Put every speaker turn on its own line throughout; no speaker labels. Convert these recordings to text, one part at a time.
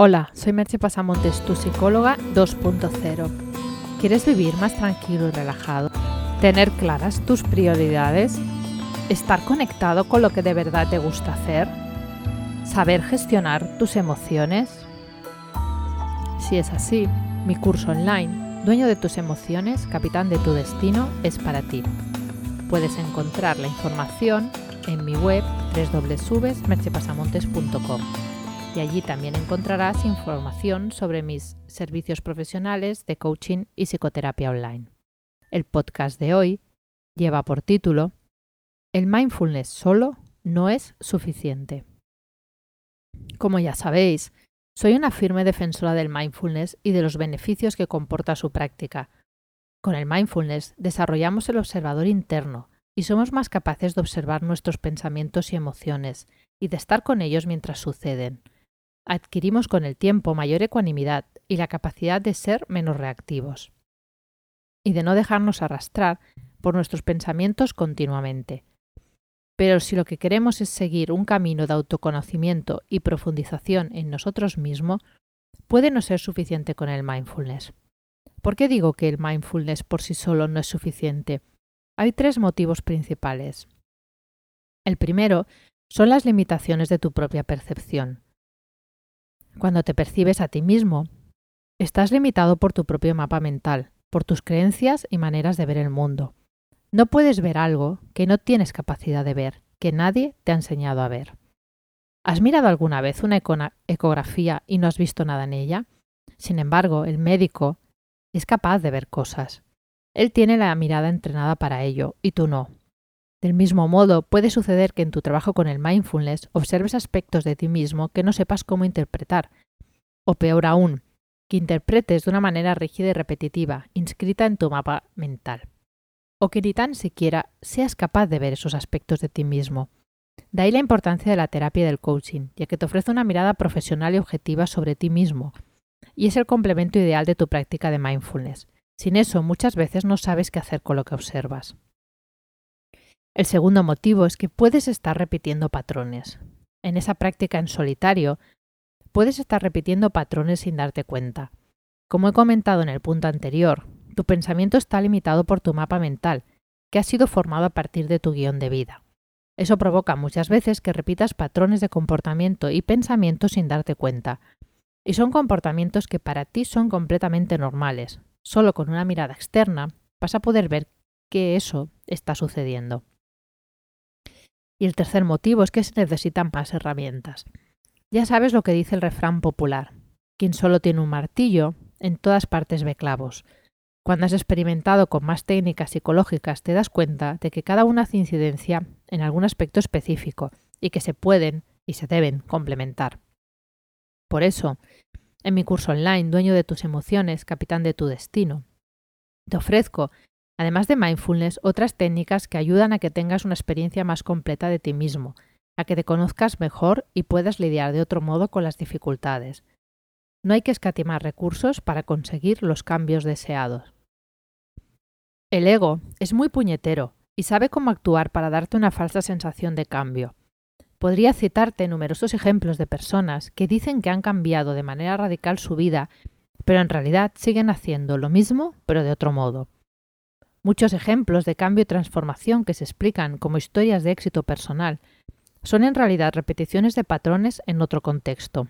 Hola, soy Merche Pasamontes, tu psicóloga 2.0. ¿Quieres vivir más tranquilo y relajado? ¿Tener claras tus prioridades? ¿Estar conectado con lo que de verdad te gusta hacer? ¿Saber gestionar tus emociones? Si es así, mi curso online, Dueño de tus emociones, Capitán de tu Destino, es para ti. Puedes encontrar la información en mi web www.merchepasamontes.com y allí también encontrarás información sobre mis servicios profesionales de coaching y psicoterapia online. El podcast de hoy lleva por título El mindfulness solo no es suficiente. Como ya sabéis, soy una firme defensora del mindfulness y de los beneficios que comporta su práctica. Con el mindfulness desarrollamos el observador interno y somos más capaces de observar nuestros pensamientos y emociones y de estar con ellos mientras suceden adquirimos con el tiempo mayor ecuanimidad y la capacidad de ser menos reactivos y de no dejarnos arrastrar por nuestros pensamientos continuamente. Pero si lo que queremos es seguir un camino de autoconocimiento y profundización en nosotros mismos, puede no ser suficiente con el mindfulness. ¿Por qué digo que el mindfulness por sí solo no es suficiente? Hay tres motivos principales. El primero son las limitaciones de tu propia percepción. Cuando te percibes a ti mismo, estás limitado por tu propio mapa mental, por tus creencias y maneras de ver el mundo. No puedes ver algo que no tienes capacidad de ver, que nadie te ha enseñado a ver. ¿Has mirado alguna vez una ecografía y no has visto nada en ella? Sin embargo, el médico es capaz de ver cosas. Él tiene la mirada entrenada para ello y tú no. Del mismo modo, puede suceder que en tu trabajo con el mindfulness observes aspectos de ti mismo que no sepas cómo interpretar. O peor aún, que interpretes de una manera rígida y repetitiva, inscrita en tu mapa mental. O que ni tan siquiera seas capaz de ver esos aspectos de ti mismo. De ahí la importancia de la terapia y del coaching, ya que te ofrece una mirada profesional y objetiva sobre ti mismo, y es el complemento ideal de tu práctica de mindfulness. Sin eso, muchas veces no sabes qué hacer con lo que observas. El segundo motivo es que puedes estar repitiendo patrones. En esa práctica en solitario, puedes estar repitiendo patrones sin darte cuenta. Como he comentado en el punto anterior, tu pensamiento está limitado por tu mapa mental, que ha sido formado a partir de tu guion de vida. Eso provoca muchas veces que repitas patrones de comportamiento y pensamiento sin darte cuenta. Y son comportamientos que para ti son completamente normales. Solo con una mirada externa vas a poder ver que eso está sucediendo. Y el tercer motivo es que se necesitan más herramientas. Ya sabes lo que dice el refrán popular. Quien solo tiene un martillo, en todas partes ve clavos. Cuando has experimentado con más técnicas psicológicas te das cuenta de que cada una hace incidencia en algún aspecto específico y que se pueden y se deben complementar. Por eso, en mi curso online Dueño de tus emociones, capitán de tu destino, te ofrezco Además de mindfulness, otras técnicas que ayudan a que tengas una experiencia más completa de ti mismo, a que te conozcas mejor y puedas lidiar de otro modo con las dificultades. No hay que escatimar recursos para conseguir los cambios deseados. El ego es muy puñetero y sabe cómo actuar para darte una falsa sensación de cambio. Podría citarte numerosos ejemplos de personas que dicen que han cambiado de manera radical su vida, pero en realidad siguen haciendo lo mismo, pero de otro modo. Muchos ejemplos de cambio y transformación que se explican como historias de éxito personal son en realidad repeticiones de patrones en otro contexto.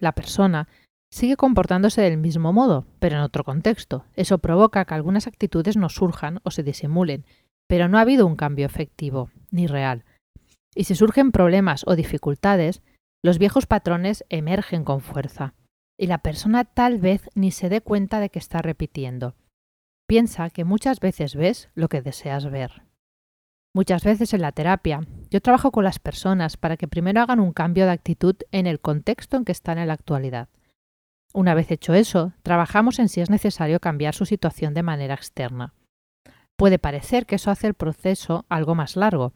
La persona sigue comportándose del mismo modo, pero en otro contexto. Eso provoca que algunas actitudes no surjan o se disimulen, pero no ha habido un cambio efectivo, ni real. Y si surgen problemas o dificultades, los viejos patrones emergen con fuerza, y la persona tal vez ni se dé cuenta de que está repitiendo. Piensa que muchas veces ves lo que deseas ver. Muchas veces en la terapia yo trabajo con las personas para que primero hagan un cambio de actitud en el contexto en que están en la actualidad. Una vez hecho eso, trabajamos en si es necesario cambiar su situación de manera externa. Puede parecer que eso hace el proceso algo más largo,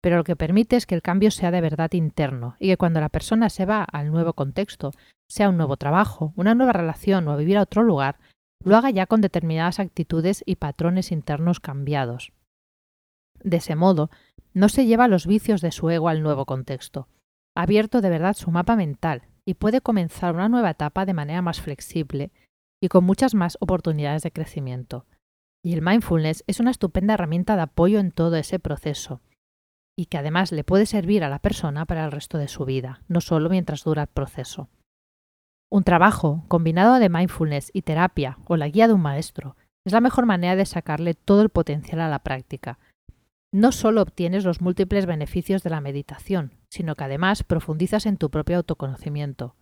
pero lo que permite es que el cambio sea de verdad interno y que cuando la persona se va al nuevo contexto, sea un nuevo trabajo, una nueva relación o a vivir a otro lugar, lo haga ya con determinadas actitudes y patrones internos cambiados. De ese modo, no se lleva los vicios de su ego al nuevo contexto. Ha abierto de verdad su mapa mental y puede comenzar una nueva etapa de manera más flexible y con muchas más oportunidades de crecimiento. Y el mindfulness es una estupenda herramienta de apoyo en todo ese proceso y que además le puede servir a la persona para el resto de su vida, no solo mientras dura el proceso. Un trabajo combinado de mindfulness y terapia o la guía de un maestro es la mejor manera de sacarle todo el potencial a la práctica. No solo obtienes los múltiples beneficios de la meditación, sino que además profundizas en tu propio autoconocimiento.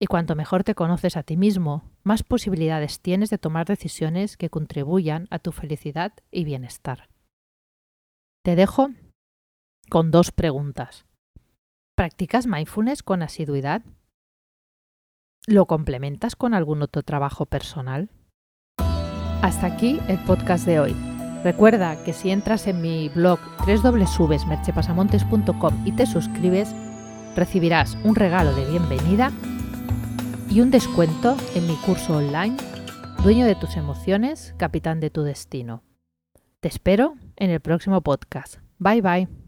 Y cuanto mejor te conoces a ti mismo, más posibilidades tienes de tomar decisiones que contribuyan a tu felicidad y bienestar. Te dejo con dos preguntas. ¿Practicas mindfulness con asiduidad? ¿Lo complementas con algún otro trabajo personal? Hasta aquí el podcast de hoy. Recuerda que si entras en mi blog www.merchepasamontes.com y te suscribes, recibirás un regalo de bienvenida y un descuento en mi curso online Dueño de tus emociones, capitán de tu destino. Te espero en el próximo podcast. Bye bye.